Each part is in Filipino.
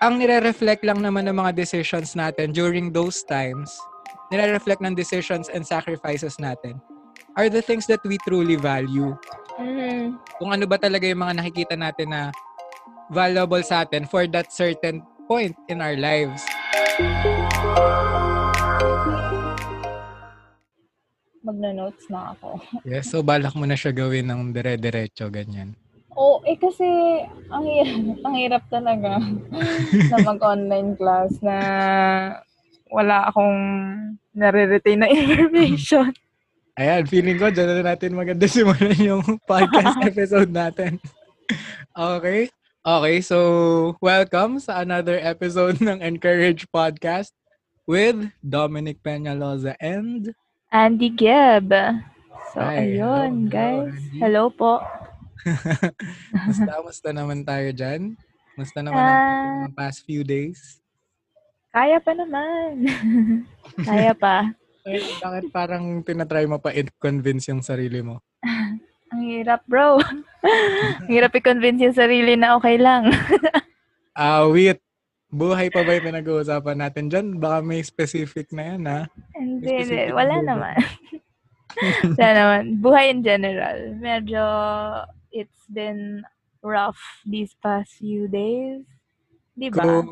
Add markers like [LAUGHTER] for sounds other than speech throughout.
ang nire-reflect lang naman ng mga decisions natin during those times, nire-reflect ng decisions and sacrifices natin, are the things that we truly value. Mhm. Kung ano ba talaga yung mga nakikita natin na valuable sa atin for that certain point in our lives. Magna-notes na ako. Yes, so balak mo na siya gawin ng dire-diretso, ganyan. Oo, eh kasi ang hirap, [LAUGHS] ang hirap talaga [LAUGHS] na mag-online class na wala akong nare-retain na information. [LAUGHS] Ayan, feeling ko dyan na natin maganda simulan yung podcast episode natin. okay? Okay, so welcome sa another episode ng Encourage Podcast with Dominic Peñaloza and Andy Gibb. So, Hi, hello, hello, ayun, guys. Andy. Hello po. [LAUGHS] Musta, musta naman tayo dyan? Musta naman Ah. ang mga past few days? Kaya pa naman. [LAUGHS] Kaya pa. Ay, bakit parang tinatry mo pa i-convince yung sarili mo? [LAUGHS] Ang hirap, bro. Ang hirap i-convince yung sarili na okay lang. Ah, wait. Buhay pa ba yung pinag-uusapan natin dyan? Baka may specific na yan, ha? Hindi, Wala buhay. naman. [LAUGHS] Wala naman. Buhay in general. Medyo, it's been rough these past few days. Di ba? Kung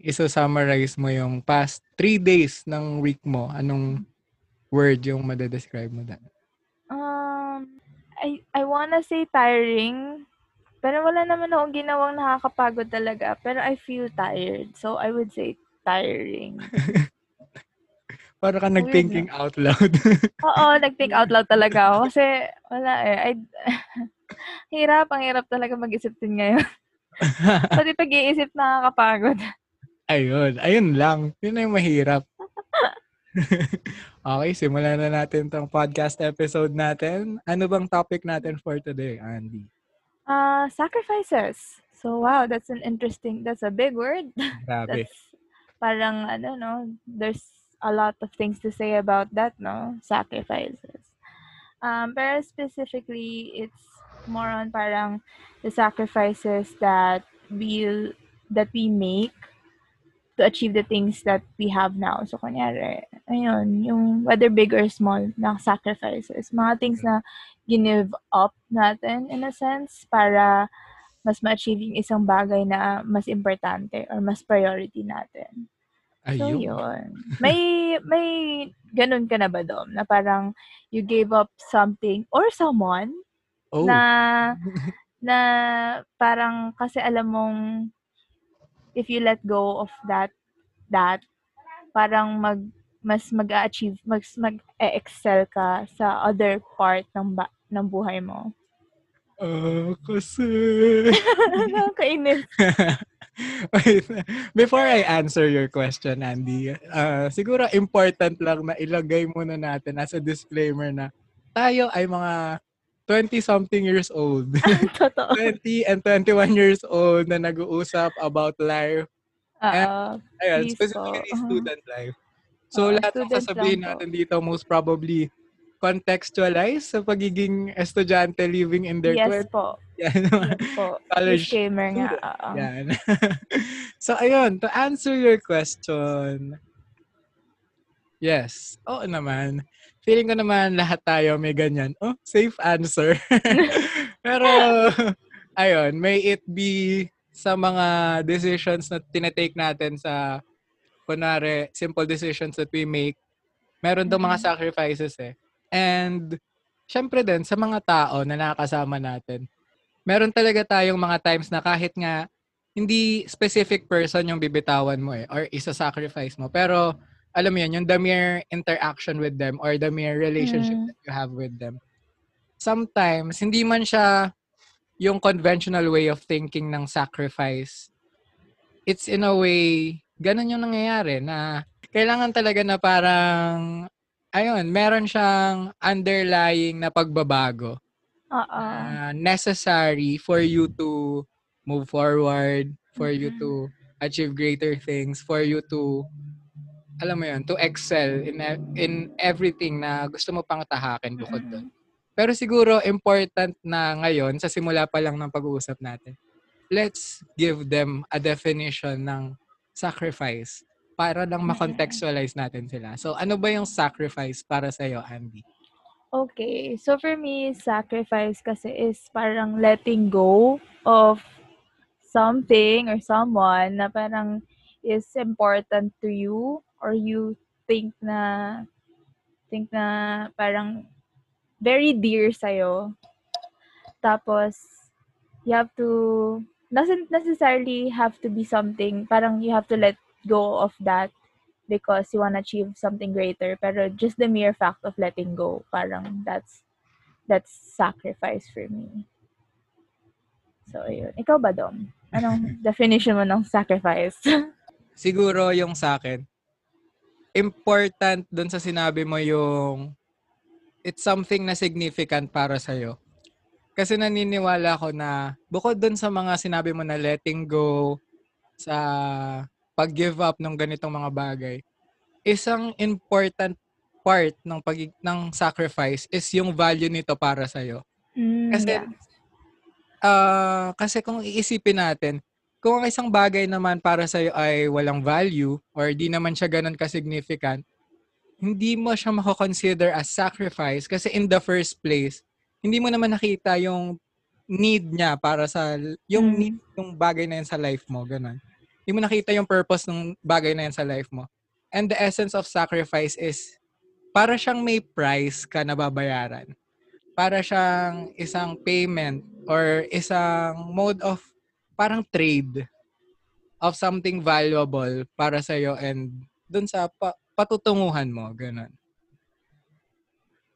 iso-summarize mo yung past three days ng week mo, anong word yung madedescribe mo dyan? Um, I, I wanna say tiring. Pero wala naman akong ginawang nakakapagod talaga. Pero I feel tired. So, I would say tiring. [LAUGHS] Para ka Weird, nag-thinking out loud. [LAUGHS] Oo, nag-think out loud talaga ako. Kasi, wala eh. I, [LAUGHS] hirap, ang hirap talaga mag-isip din ngayon. [LAUGHS] Pati pag-iisip nakakapagod. ayun. Ayun lang. Yun na yung mahirap. okay, simulan na natin tong podcast episode natin. Ano bang topic natin for today, Andy? Uh, sacrifices. So, wow, that's an interesting, that's a big word. Grabe. That's parang, ano, no, there's a lot of things to say about that, no? Sacrifices. Um, pero specifically, it's more on parang the sacrifices that we that we make to achieve the things that we have now. So, kunyari, ayun, yung whether big or small na sacrifices. Mga things na give up natin in a sense para mas ma-achieve yung isang bagay na mas importante or mas priority natin. So, Ayun. yun. [LAUGHS] May, may ganun ka na ba, Dom? Na parang you gave up something or someone Oh. na, [LAUGHS] na parang kasi alam mong if you let go of that, that, parang mag, mas mag-achieve, mas mag-excel ka sa other part ng, ba, ng buhay mo. Ah, kasi... [LAUGHS] Nakakainis. [LAUGHS] Wait, before I answer your question, Andy, uh, siguro important lang na ilagay muna natin as a disclaimer na tayo ay mga 20-something years old. [LAUGHS] Totoo. 20 and 21 years old na nag-uusap about life. Oo. Ayun, Please specifically po. Uh-huh. student life. So, Oo, lahat ng sasabihin natin dito most probably contextualize sa pagiging estudyante living in their yes 20s. po. [LAUGHS] Yan, Yes po. college Disclaimer nga. oo. Yan. [LAUGHS] so, ayun, to answer your question, yes, oo naman. Feeling ko naman lahat tayo may ganyan. Oh, safe answer. [LAUGHS] Pero, ayun, may it be sa mga decisions na tinetake natin sa, kunwari, simple decisions that we make, meron daw mga Mhm. sacrifices eh. And, syempre din, sa mga tao na nakakasama natin, meron talaga tayong mga times na kahit nga hindi specific person yung bibitawan mo eh, or isa-sacrifice mo. Pero, alam mo yun, yung the mere interaction with them or the mere relationship Mm. that you have with them. Sometimes, hindi man siya yung conventional way of thinking ng sacrifice. It's in a way, ganun yung nangyayari na kailangan talaga na parang, ayun, meron siyang underlying na pagbabago Oo. uh, necessary for you to move forward, for you Mhm. to achieve greater things, for you to alam mo yun, to excel in e- in everything na gusto mo pang tahakin bukod doon. Pero siguro important na ngayon sa simula pa lang ng pag-uusap natin. let's give them a definition ng sacrifice para lang ma-contextualize natin sila. So, ano ba yung sacrifice para sa'yo, Andy? Okay. So for me, sacrifice kasi is parang letting go of something or someone na parang is important to you or you think na think na parang very dear sa'yo. Tapos, you have to, doesn't necessarily have to be something, parang you have to let go of that because you want to achieve something greater. Pero just the mere fact of letting go, parang that's, that's sacrifice for me. So, ayun. Ikaw ba, Dom? Anong [LAUGHS] definition mo ng sacrifice? [LAUGHS] Siguro yung sa akin, important dun sa sinabi mo yung it's something na significant para sa'yo. Kasi naniniwala ko na bukod dun sa mga sinabi mo na letting go, sa pag-give up ng ganitong mga bagay, isang important part ng pag ng sacrifice is yung value nito para sa iyo. Mm, Kasi yeah. ah kasi kung iisipin natin, kung ang isang bagay naman para sa iyo ay walang value or di naman siya ganun ka-significant, hindi mo siya mako-consider as sacrifice kasi in the first place, hindi mo naman nakita yung need niya para sa yung Mm. need yung bagay na yan sa life mo, ganun. Hindi mo nakita yung purpose ng bagay na yan sa life mo. And the essence of sacrifice is para siyang may price ka na babayaran. Para siyang isang payment or isang mode of parang trade of something valuable para sa iyo and dun sa pa- patutunguhan mo, ganun.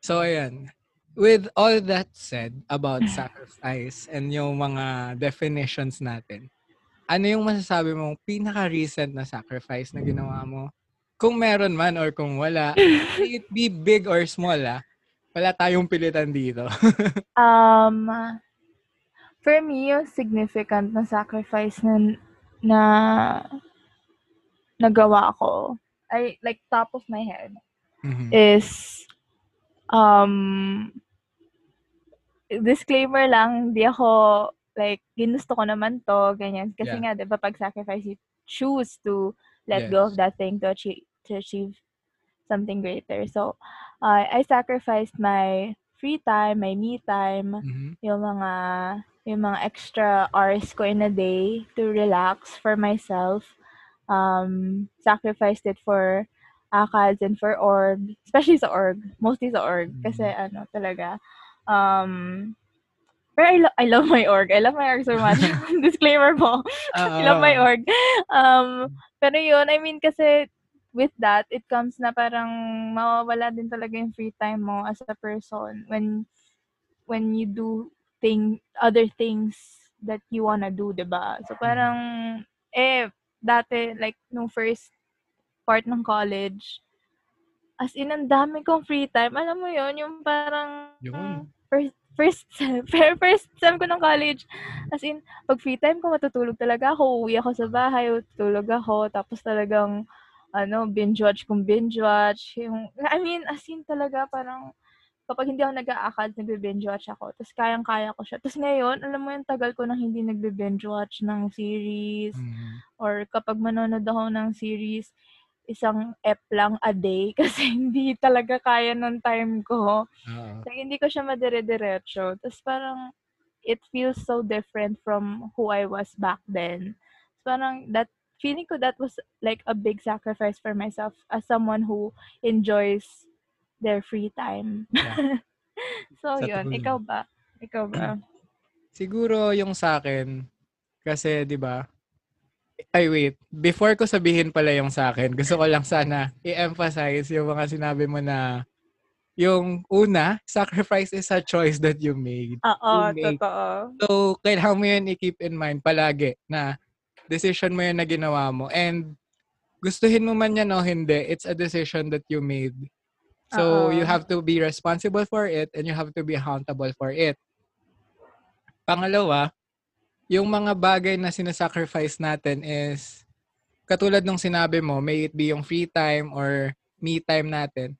So ayan. With all that said about [LAUGHS] sacrifice and yung mga definitions natin, ano yung masasabi mong pinaka-recent na sacrifice na ginawa mo? Kung meron man or kung wala, [LAUGHS] it be big or small ah, wala tayong pilitan dito. [LAUGHS] Um, for me, yung significant na sacrifice na, na nagawa ko, ay, like, top of my head, Mhm. is, um, disclaimer lang, di ako, like, ginusto ko naman to, ganyan. Kasi Yeah. nga, di ba, pag sacrifice, you choose to let Yes. go of that thing to achieve, to achieve something greater. So, uh, I sacrificed my free time, my me time, Mhm. yung mga yung mga extra hours ko in a day to relax for myself. Um, sacrificed it for ACADS and for org, especially sa org, mostly sa org kasi ano talaga um pero I, lo- I love my org. I love my org so much. [LAUGHS] [LAUGHS] Disclaimer po. I love my org. Um, pero yun, I mean, kasi with that, it comes na parang mawawala din talaga yung free time mo as a person when when you do thing other things that you wanna do, 'di ba? So parang eh dati like nung first part ng college as in ang dami kong free time. Alam mo 'yon, yung parang Yun. first first [LAUGHS] first, first sem ko ng college. As in, pag free time ko, matutulog talaga ako. Uwi ako sa bahay, tutulog ako. Tapos talagang, ano, binge watch kung binge watch. Yung, I mean, as in talaga, parang, kapag hindi ako nag-aakad, nagbe-binge watch ako. Tapos kayang-kaya ko siya. Tapos ngayon, alam mo yung tagal ko nang hindi nagbe-binge watch ng series. Mhm. Or kapag manonood ako ng series, isang ep lang a day [LAUGHS] kasi hindi talaga kaya nung time ko. Oo. Like, hindi ko siya madire-diretso. Tapos parang, it feels so different from who I was back then. So, parang, that, feeling ko that was like a big sacrifice for myself as someone who enjoys their free time. Yeah. [LAUGHS] so, Sa yun. tulog. Ikaw ba? Ikaw ba? [CLEARS THROAT] Siguro yung sa akin, kasi 'di ba? Ay wait, before ko sabihin pala yung sa akin, gusto ko lang sana i-emphasize yung mga sinabi mo na yung una, sacrifice is a choice that you made. Oo, You totoo. So, kailangan mo yun i-keep in mind palagi na decision mo yun na ginawa mo. And gustuhin mo man yan o hindi, it's a decision that you made. So, Oo. you have to be responsible for it and you have to be accountable for it. Pangalawa, yung mga bagay na sinasacrifice natin is katulad nung sinabi mo, may it be yung free time or me time natin.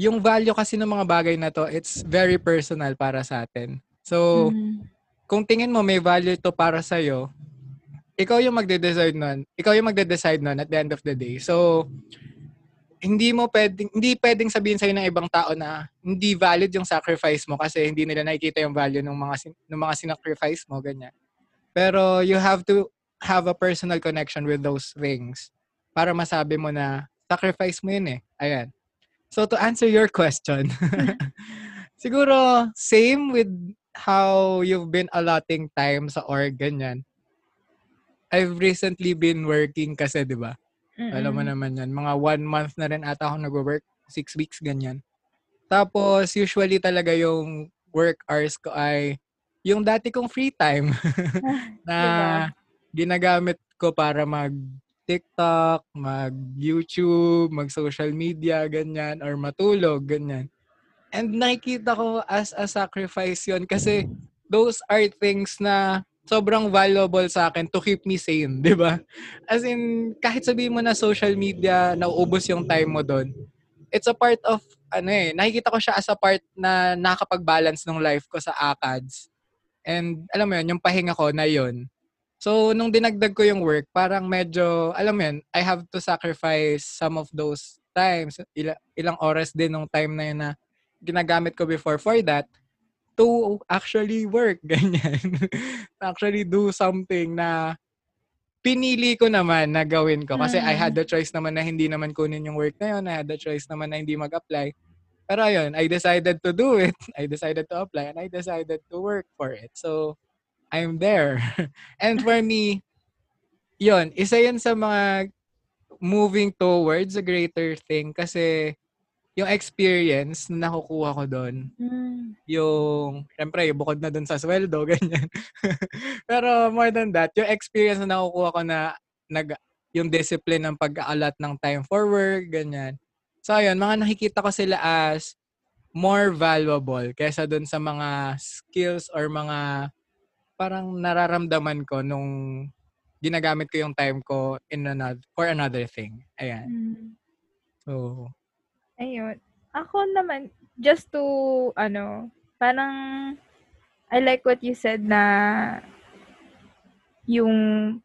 Yung value kasi ng mga bagay na to, it's very personal para sa atin. So, Mhm. kung tingin mo may value to para sa'yo, ikaw yung magde-decide nun. Ikaw yung magde-decide nun at the end of the day. So, hindi mo pwedeng, hindi pwedeng sabihin sa'yo ng ibang tao na hindi valid yung sacrifice mo kasi hindi nila nakikita yung value ng mga, ng mga sinacrifice mo, ganyan. Pero you have to have a personal connection with those things para masabi mo na sacrifice mo yun eh. Ayan. So to answer your question, [LAUGHS] siguro same with how you've been allotting time sa org, ganyan. I've recently been working kasi, di ba? Alam mo naman yan. Mga one month na rin ata ako nag-work. Six weeks, ganyan. Tapos, usually talaga yung work hours ko ay yung dati kong free time [LAUGHS] na diba? ginagamit ko para mag TikTok, mag YouTube, mag social media, ganyan, or matulog, ganyan. And nakikita ko as a sacrifice yon kasi those are things na sobrang valuable sa akin to keep me sane, di ba? As in, kahit sabihin mo na social media, nauubos yung time mo doon, it's a part of, ano eh, nakikita ko siya as a part na nakakapag-balance ng life ko sa ACADS. And alam mo yun, yung pahinga ko na yun. So, nung dinagdag ko yung work, parang medyo, alam mo yun, I have to sacrifice some of those times, ilang, oras din nung time na yun na ginagamit ko before for that to actually work, [LAUGHS] ganyan. actually do something na pinili ko naman na gawin ko. Kasi mm-hmm. I had the mm. choice naman na hindi naman kunin yung work na yun. I had the choice naman na hindi mag-apply. Pero ayun, I decided to do it. [LAUGHS] I decided to apply and I decided to work for it. So, I'm there. [LAUGHS] and for me, yun, isa yan sa mga moving towards a greater thing kasi yung experience na nakukuha ko doon, mm. yung, syempre, bukod na doon sa sweldo, [LAUGHS] ganyan. Pero more than that, yung experience na nakukuha ko na, nag, yung discipline ng pag-aalat ng time for work, ganyan. So, ayun, mga nakikita ko sila as more valuable kaysa doon sa mga skills or mga parang nararamdaman ko nung ginagamit ko yung time ko in another, for another thing. Ayan. Mm. So, Ayun. Ako naman, just to, ano, parang, I like what you said na yung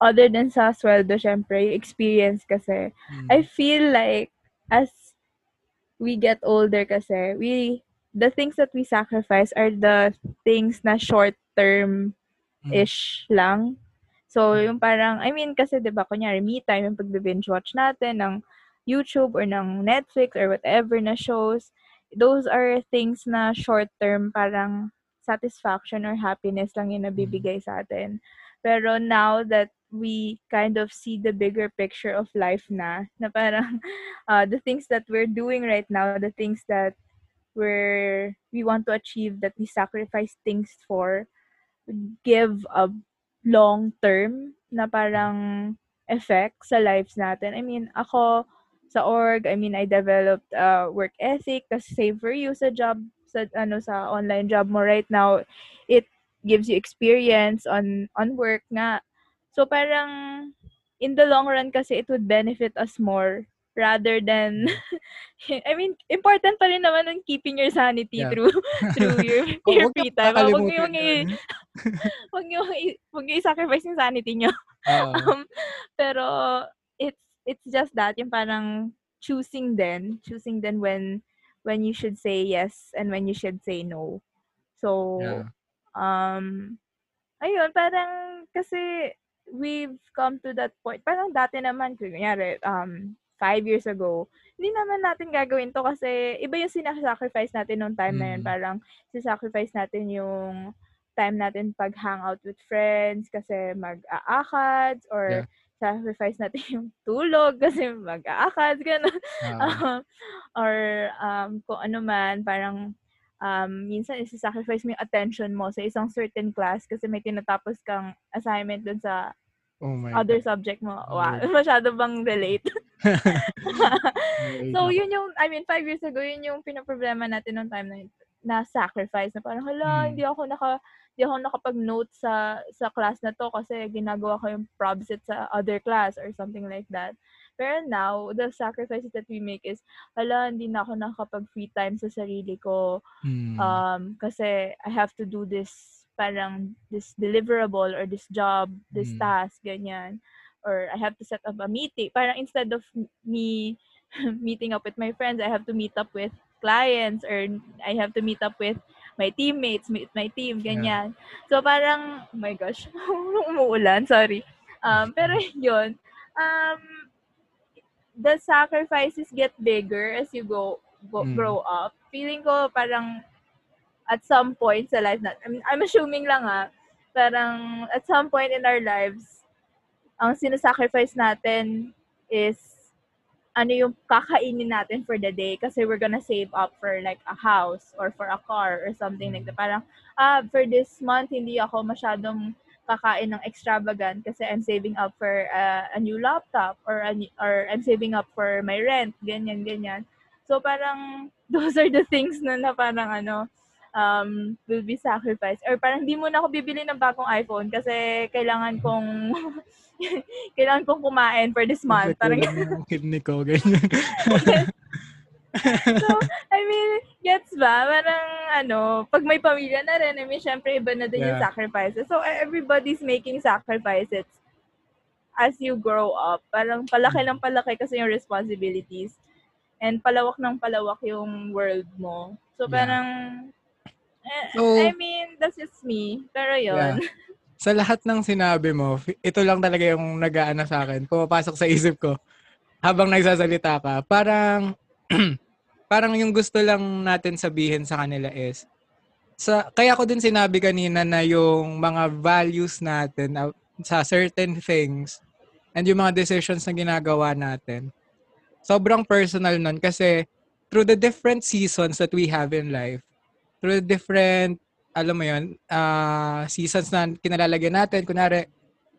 other than sa sweldo, syempre, experience kasi. Mm. I feel like as we get older kasi, we, the things that we sacrifice are the things na short term-ish mm. lang. So, yung parang, I mean, kasi, di ba, kunyari, me time, yung pag-binge watch natin ng YouTube or ng Netflix or whatever na shows, those are things na short term parang satisfaction or happiness lang yung nabibigay sa atin. Pero now that we kind of see the bigger picture of life na, na parang [LAUGHS] uh, the things that we're doing right now, the things that we're, we want to achieve, that we sacrifice things for, give a long term na parang effect sa lives natin. I mean, ako, sa org. I mean, I developed uh, work ethic kasi save for you sa job sa ano sa online job mo right now. It gives you experience on on work nga. So parang in the long run kasi it would benefit us more rather than [LAUGHS] I mean important pa rin naman on keeping your sanity yeah. through [LAUGHS] through your, your free time. Huwag niyo [LAUGHS] wag niyo wag niyo wag niyo sacrifice yung sanity niyo. Uh, um, pero it's just that yung parang choosing then choosing then when when you should say yes and when you should say no so yeah. um ayun parang kasi we've come to that point parang dati naman kunyari um five years ago hindi naman natin gagawin to kasi iba yung sinasacrifice natin nung time mm. na yun mm. parang sacrifice natin yung time natin pag hangout with friends kasi mag-aakads or yeah sacrifice natin [LAUGHS] yung tulog kasi mag-aakad, gano'n. Uh-huh. Um, or um, kung ano man, parang um, minsan isa-sacrifice mo yung attention mo sa isang certain class kasi may tinatapos kang assignment dun sa oh other God. subject mo. Wow, [LAUGHS] masyado bang relate? [LAUGHS] so, yun yung, I mean, five years ago, yun yung pinaproblema natin nung time na na sacrifice na parang hala hmm. hindi ako naka di ako nakapag-note sa sa class na to kasi ginagawa ko yung prob set sa other class or something like that. Pero now, the sacrifices that we make is, hala, hindi na ako nakapag free time sa sarili ko. Hmm. Um, kasi I have to do this parang this deliverable or this job, this Mm. task, ganyan. Or I have to set up a meeting. Parang instead of me [LAUGHS] meeting up with my friends, I have to meet up with clients or I have to meet up with my teammates, meet my team, ganyan. So parang, oh my gosh, [LAUGHS] umuulan, sorry. Um, pero [LAUGHS] yun, um, the sacrifices get bigger as you go, go Mm. grow up. Feeling ko parang at some point sa life natin, I'm, I'm assuming lang ah, parang at some point in our lives, ang sinasacrifice natin is ano yung kakainin natin for the day kasi we're gonna save up for like a house or for a car or something like that. Parang, ah, for this month, hindi ako masyadong kakain ng extravagant kasi I'm saving up for uh, a new laptop or a, new- or I'm saving up for my rent, ganyan, ganyan. So parang [LAUGHS] those are the things na, na parang ano, um, will be sacrificed. Or parang hindi mo na ako bibili ng bagong iPhone kasi kailangan kong [LAUGHS] kailangan kong kumain for this month. Parang yung kidney ko, ganyan. [LAUGHS] so, I mean, gets ba? Parang, ano, pag may pamilya na rin, I mean, syempre, iba na din yung Yeah. sacrifices. So, e- everybody's making sacrifices as you grow up. Parang palaki ng palaki kasi yung responsibilities. And palawak ng palawak yung world mo. So, Yeah. parang, eh, So- I mean, that's just me. Pero yun. sa lahat ng sinabi mo, ito lang talaga yung nag-aano sa akin, pumapasok sa isip ko habang nagsasalita ka. Parang, [CLEARS THROAT] parang yung gusto lang natin sabihin sa kanila is, sa, kaya ko din sinabi kanina na yung mga values natin uh, sa certain things and yung mga decisions na ginagawa natin, sobrang personal nun kasi through the different seasons that we have in life, through different alam mo yun, ah, seasons na kinalalagyan natin. Kunwari,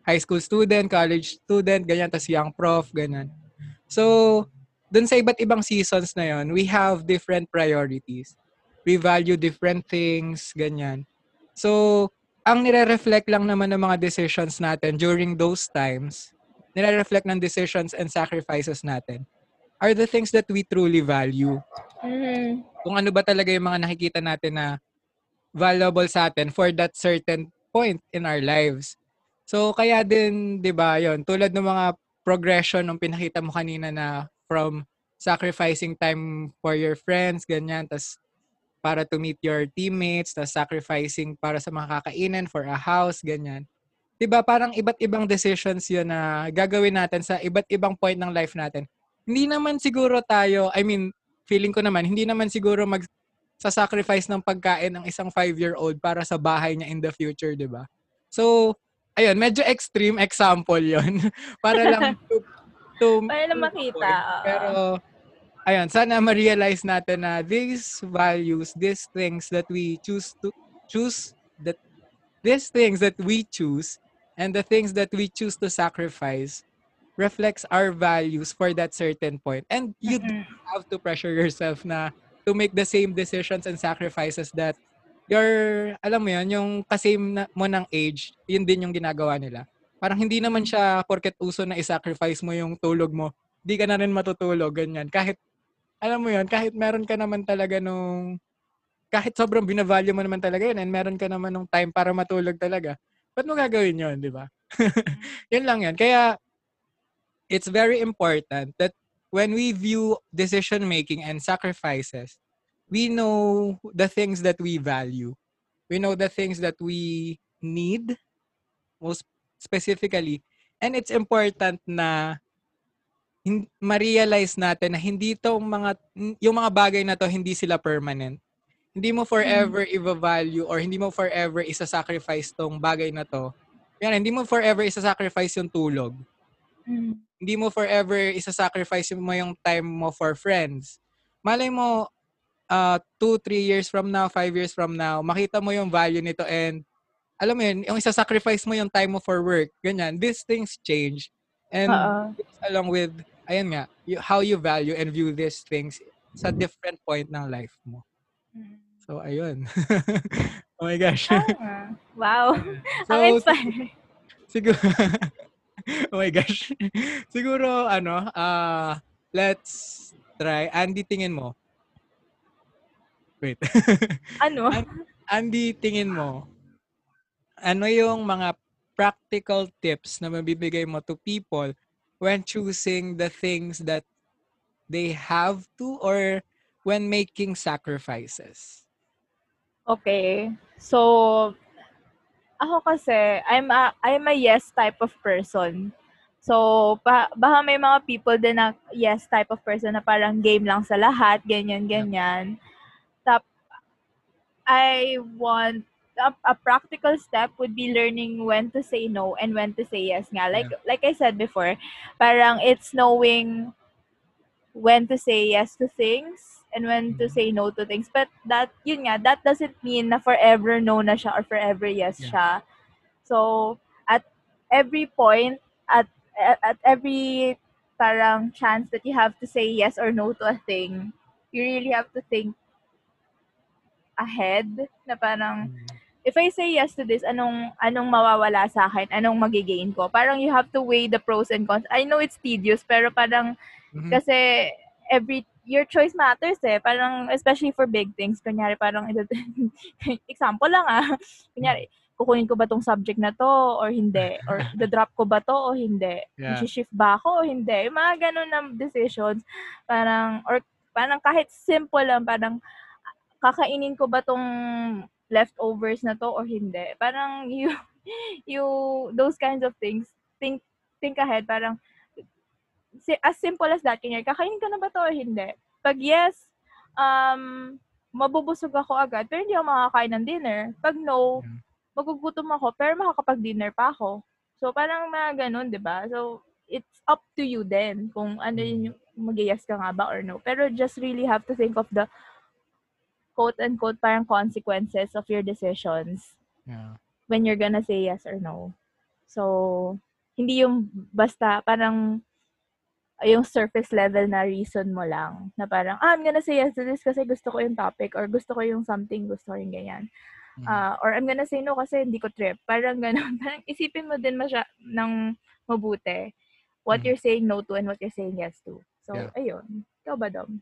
high school student, college student, ganyan, tas young prof, ganyan. So, dun sa iba't ibang seasons na yon we have different priorities. We value different things, ganyan. So, ang nire-reflect lang naman ng mga decisions natin during those times, nire-reflect ng decisions and sacrifices natin, are the things that we truly value Mhm. kung ano ba talaga yung mga nakikita natin na valuable sa atin for that certain point in our lives. So, kaya din, di ba, yon tulad ng mga progression ng pinakita mo kanina na from sacrificing time for your friends, ganyan, tas para to meet your teammates, tas sacrificing para sa mga kakainan for a house, ganyan. Di ba, parang iba't ibang decisions yun na gagawin natin sa iba't ibang point ng life natin. Hindi naman siguro tayo, I mean, feeling ko naman, hindi naman siguro mag sa sacrifice ng pagkain ng isang five-year-old para sa bahay niya in the future, di ba? So, ayun, medyo extreme example yon [LAUGHS] para lang [LAUGHS] to, to Para lang makita. Pero, ayun, sana ma-realize natin na these values, these things that we choose to choose, that these things that we choose and the things that we choose to sacrifice reflects our values for that certain point. And you Mhm. have to pressure yourself na to make the same decisions and sacrifices that your, alam mo yun, yung kasame na, mo ng age, yun din yung ginagawa nila. Parang hindi naman siya porket uso na i-sacrifice mo yung tulog mo, di ka na rin matutulog, ganyan. Kahit, alam mo yun, kahit meron ka naman talaga nung, kahit sobrang binavalue mo naman talaga yun and meron ka naman nung time para matulog talaga, ba't mo gagawin yun, di ba? [LAUGHS] yun lang yun. Kaya, it's very important that when we view decision making and sacrifices, we know the things that we value. We know the things that we need, most specifically. And it's important na hin- ma-realize natin na hindi tong mga yung mga bagay na to hindi sila permanent. Hindi mo forever i-value or hindi mo forever isa-sacrifice tong bagay na to. Yan, hindi mo forever isa-sacrifice yung tulog Mhm. hindi mo forever isa-sacrifice mo yung time mo for friends. Malay mo, uh, two, three years from now, five years from now, makita mo yung value nito and alam mo yun, yung isa-sacrifice mo yung time mo for work. Ganyan. These things change. And goes along with, ayan nga, you, how you value and view these things sa different point ng life mo. Mhm. So, ayun. [LAUGHS] oh my gosh. Ah, wow. [LAUGHS] So, Ang inspiring. siguro, [LAUGHS] oh my gosh. [LAUGHS] Siguro, ano, uh, let's try. Andy, tingin mo. Wait. [LAUGHS] Ano? An- Andy, tingin mo, ano yung mga practical tips na mabibigay mo to people when choosing the things that they have to or when making sacrifices? Okay. So, ako kasi, I'm a, I'm a yes type of person. So, pa, baka may mga people din na yes type of person na parang game lang sa lahat, ganyan, ganyan. Tap, I want a, a practical step would be learning when to say no and when to say yes nga. Like like I said before, parang it's knowing when to say yes to things and when to Mhm. say no to things. But that yun nga, that doesn't mean na forever no na siya or forever yes Yeah. siya. So at every point at at, at every parang chance that you have to say yes or no to a thing, you really have to think ahead na parang Mm. if I say yes to this, anong anong mawawala sa akin? Anong magigain ko? Parang you have to weigh the pros and cons. I know it's tedious, pero parang Mhm. kasi every your choice matters eh. Parang especially for big things. Kunyari parang [LAUGHS] example lang ah. Kunyari, kukunin ko ba tong subject na to or hindi? Or [LAUGHS] the-drop ko ba to o hindi? Yeah. shift ba ako o hindi? Yung mga ganun na decisions. Parang, or parang kahit simple lang, parang kakainin ko ba tong leftovers na to or hindi? Parang [LAUGHS] you, you, those kinds of things, think, think ahead, parang, as simple as that, kanya, kakainin ko na ba to or hindi? Pag yes, um, mabubusog ako agad, pero hindi ako makakain ng dinner. Pag no, Yeah. magugutom ako, pero makakapag-dinner pa ako. So, parang mga ganun, di ba? So, it's up to you then kung ano Mm. yun yung mag-yes ka nga ba or no. Pero just really have to think of the quote-unquote parang consequences of your decisions Yeah. when you're gonna say yes or no. So, hindi yung basta parang yung surface level na reason mo lang na parang, ah, I'm gonna say yes to this kasi gusto ko yung topic or gusto ko yung something, gusto ko yung ganyan. Mm. Ah, or I'm gonna say no kasi hindi ko trip. [LAUGHS] Parang ganun. Parang isipin mo din masya ng mabuti what Mm. you're saying no to and what you're saying yes to. So, Yeah. ayun. Ikaw ba, Dom?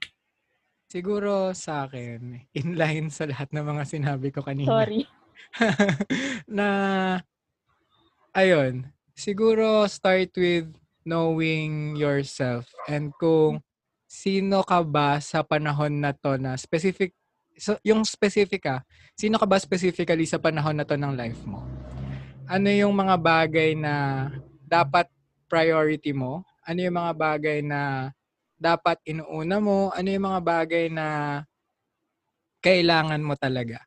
Siguro sa akin, in line sa lahat ng mga sinabi ko kanina. Sorry. [LAUGHS] na ayun, siguro start with knowing yourself and kung sino ka ba sa panahon na to na specific so yung specific ka, sino ka ba specifically sa panahon na to ng life mo? Ano yung mga bagay na dapat priority mo? Ano yung mga bagay na dapat inuuna mo? Ano yung mga bagay na kailangan mo talaga?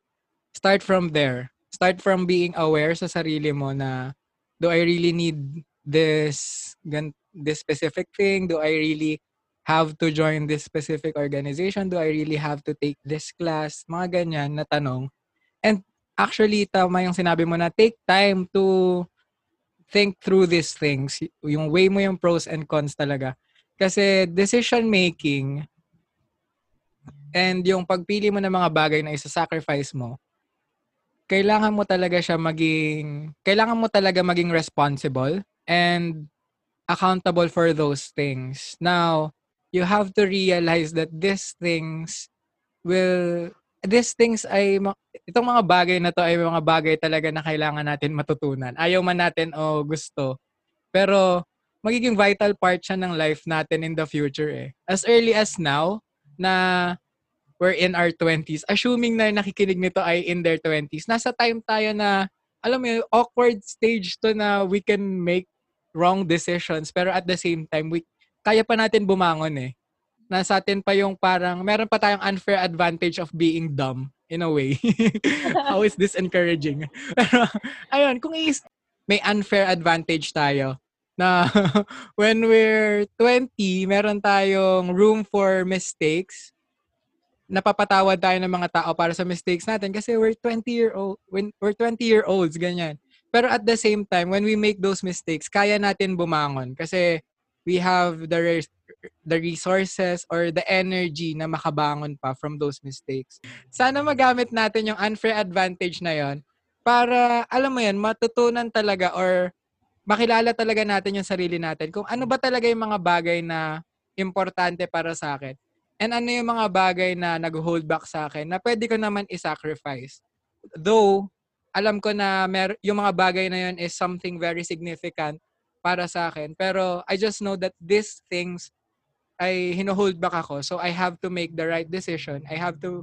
Start from there. Start from being aware sa sarili mo na do I really need this this specific thing? Do I really have to join this specific organization? Do I really have to take this class? Mga ganyan na tanong. And actually, tama yung sinabi mo na take time to think through these things. Yung way mo yung pros and cons talaga. Kasi decision making and yung pagpili mo ng mga bagay na isa-sacrifice mo, kailangan mo talaga siya maging, kailangan mo talaga maging responsible and accountable for those things. Now, you have to realize that these things will, these things ay, itong mga bagay na to ay mga bagay talaga na kailangan natin matutunan. Ayaw man natin o gusto. Pero, magiging vital part siya ng life natin in the future eh. As early as now, na we're in our 20s, assuming na nakikinig nito ay in their 20s, nasa time tayo na, alam mo yun, awkward stage to na we can make wrong decisions, pero at the same time, we, kaya pa natin bumangon eh. Nasa atin pa yung parang, meron pa tayong unfair advantage of being dumb, in a way. [LAUGHS] How is this encouraging? [LAUGHS] Pero, ayun, kung is, may unfair advantage tayo na [LAUGHS] when we're 20, meron tayong room for mistakes napapatawad tayo ng mga tao para sa mistakes natin kasi we're 20 year old when we're 20 year olds ganyan. Pero at the same time when we make those mistakes, kaya natin bumangon kasi we have the res- the resources or the energy na makabangon pa from those mistakes. Sana magamit natin yung unfair advantage na yon para, alam mo yan, matutunan talaga or makilala talaga natin yung sarili natin kung ano ba talaga yung mga bagay na importante para sa akin. And ano yung mga bagay na nag-hold back sa akin na pwede ko naman i-sacrifice. Though, alam ko na mer- yung mga bagay na yun is something very significant para sa akin. Pero I just know that these things ay hino-hold back ako. So I have to make the right decision. I have to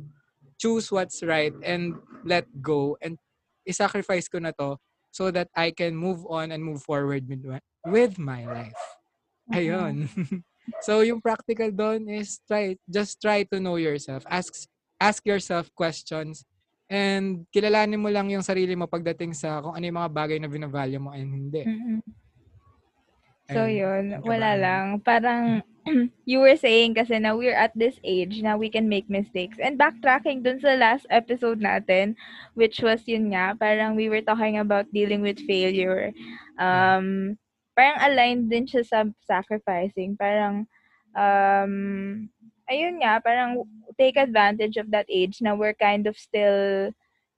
choose what's right and let go and i-sacrifice ko na to so that I can move on and move forward with, with my life. Ayun. [LAUGHS] so yung practical doon is try just try to know yourself. Ask ask yourself questions and kilalanin mo lang yung sarili mo pagdating sa kung ano yung mga bagay na binavalue mo and hindi. Mm-hmm. So yun, wala lang. Parang [CLEARS THROAT] you were saying kasi na we're at this age na we can make mistakes. And backtracking dun sa last episode natin, which was yun nga, parang we were talking about dealing with failure. Um, parang aligned din siya sa sacrificing. Parang, um, ayun nga, parang take advantage of that age na we're kind of still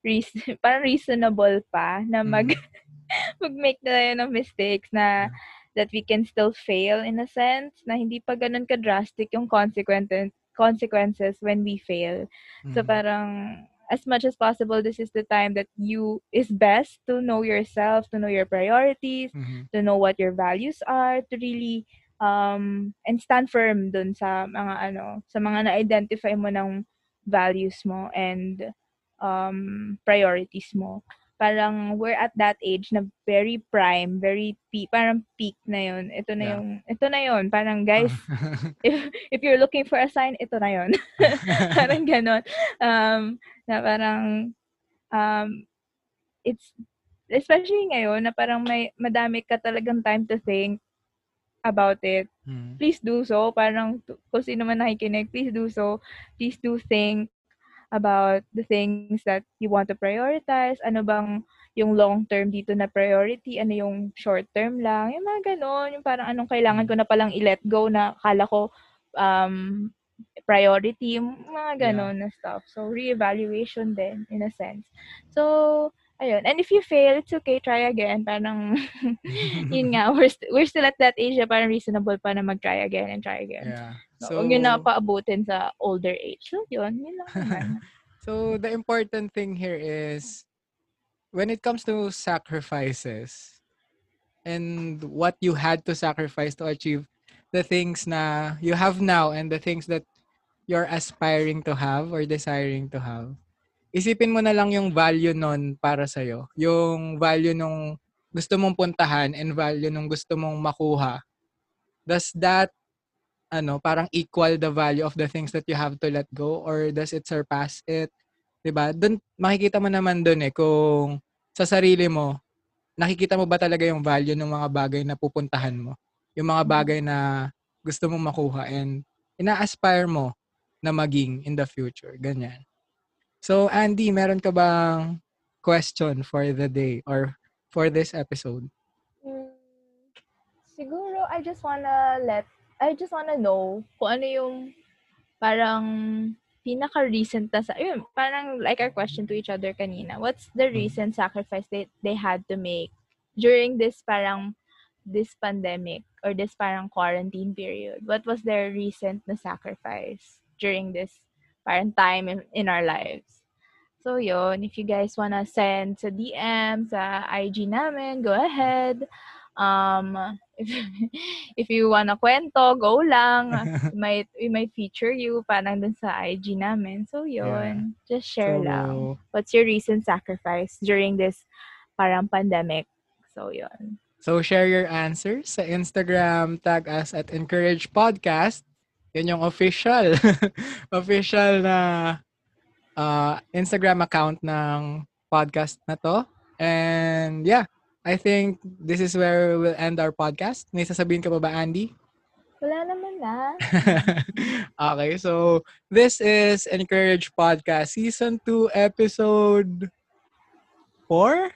reason, [LAUGHS] parang reasonable pa na mag, mm-hmm. [LAUGHS] mag-make tayo ng mistakes na that we can still fail in a sense na hindi pa ganun ka-drastic yung consequences consequences when we fail. Mm-hmm. So parang as much as possible this is the time that you is best to know yourself, to know your priorities, mm-hmm. to know what your values are, to really um and stand firm dun sa mga ano, sa mga na-identify mo ng values mo and um priorities mo parang we're at that age na very prime, very peak, parang peak na yun. Ito na yeah. yung, ito na yun. Parang guys, [LAUGHS] if, if you're looking for a sign, ito na yun. [LAUGHS] parang ganon. Um, na parang, um, it's, especially ngayon, na parang may, madami ka talagang time to think about it. Hmm. Please do so. Parang, kung sino man nakikinig, please do so. Please do think about the things that you want to prioritize, ano bang yung long term dito na priority, ano yung short term lang, yung mga ganon, yung parang anong kailangan ko na palang i-let go na kala ko um, priority, mga ganon yeah. na stuff. So, re-evaluation din, in a sense. So, ayun. And if you fail, it's okay, try again. Parang, [LAUGHS] yun nga, we're, st- we're still at that age na parang reasonable pa na mag-try again and try again. Yeah. So, huwag yun na paabutin sa older age. So, yun. Yun lang [LAUGHS] naman. so, the important thing here is, when it comes to sacrifices, and what you had to sacrifice to achieve the things na you have now and the things that you're aspiring to have or desiring to have, isipin mo na lang yung value nun para sa'yo. Yung value nung gusto mong puntahan and value nung gusto mong makuha. Does that ano, parang equal the value of the things that you have to let go or does it surpass it? 'Di ba? Doon makikita mo naman doon eh kung sa sarili mo nakikita mo ba talaga yung value ng mga bagay na pupuntahan mo? Yung mga mm-hmm. bagay na gusto mong makuha and ina-aspire mo na maging in the future. Ganyan. So, Andy, meron ka bang question for the day or for this episode? Hmm, siguro, I just wanna let I just wanna know kung ano yung parang pinaka-recent na sa, yun, parang like our question to each other kanina. What's the hmm. recent sacrifice they, they had to make during this parang, this pandemic or this parang quarantine period? What was their recent na sacrifice during this parang time in, in our lives? So, yun, if you guys wanna send sa DM, sa IG namin, go ahead. Um, [LAUGHS] if, if you wanna kwento, go lang. [LAUGHS] we might, we might feature you parang dun sa IG namin. So, yun. Yeah. Just share so, lang. What's your recent sacrifice during this parang pandemic? So, yun. So, share your answers sa Instagram. Tag us at Encourage Podcast. Yun yung official. [LAUGHS] official na uh, Instagram account ng podcast na to. And yeah, I think this is where we'll end our podcast. May sasabihin ka pa ba, Andy? Wala naman na. [LAUGHS] okay, so this is Encourage Podcast Season 2, Episode 4?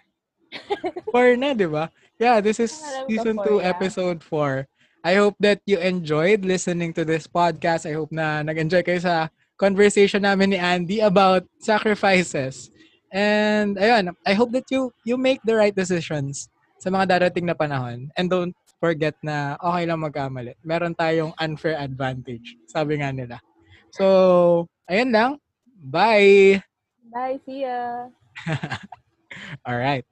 4 [LAUGHS] na, di ba? Yeah, this is Season 2, yeah. Episode 4. I hope that you enjoyed listening to this podcast. I hope na nag-enjoy kayo sa conversation namin ni Andy about sacrifices. And ayun, I hope that you you make the right decisions sa mga darating na panahon. And don't forget na okay lang magkamali. Meron tayong unfair advantage, sabi nga nila. So, ayun lang. Bye! Bye, see ya! [LAUGHS] All right.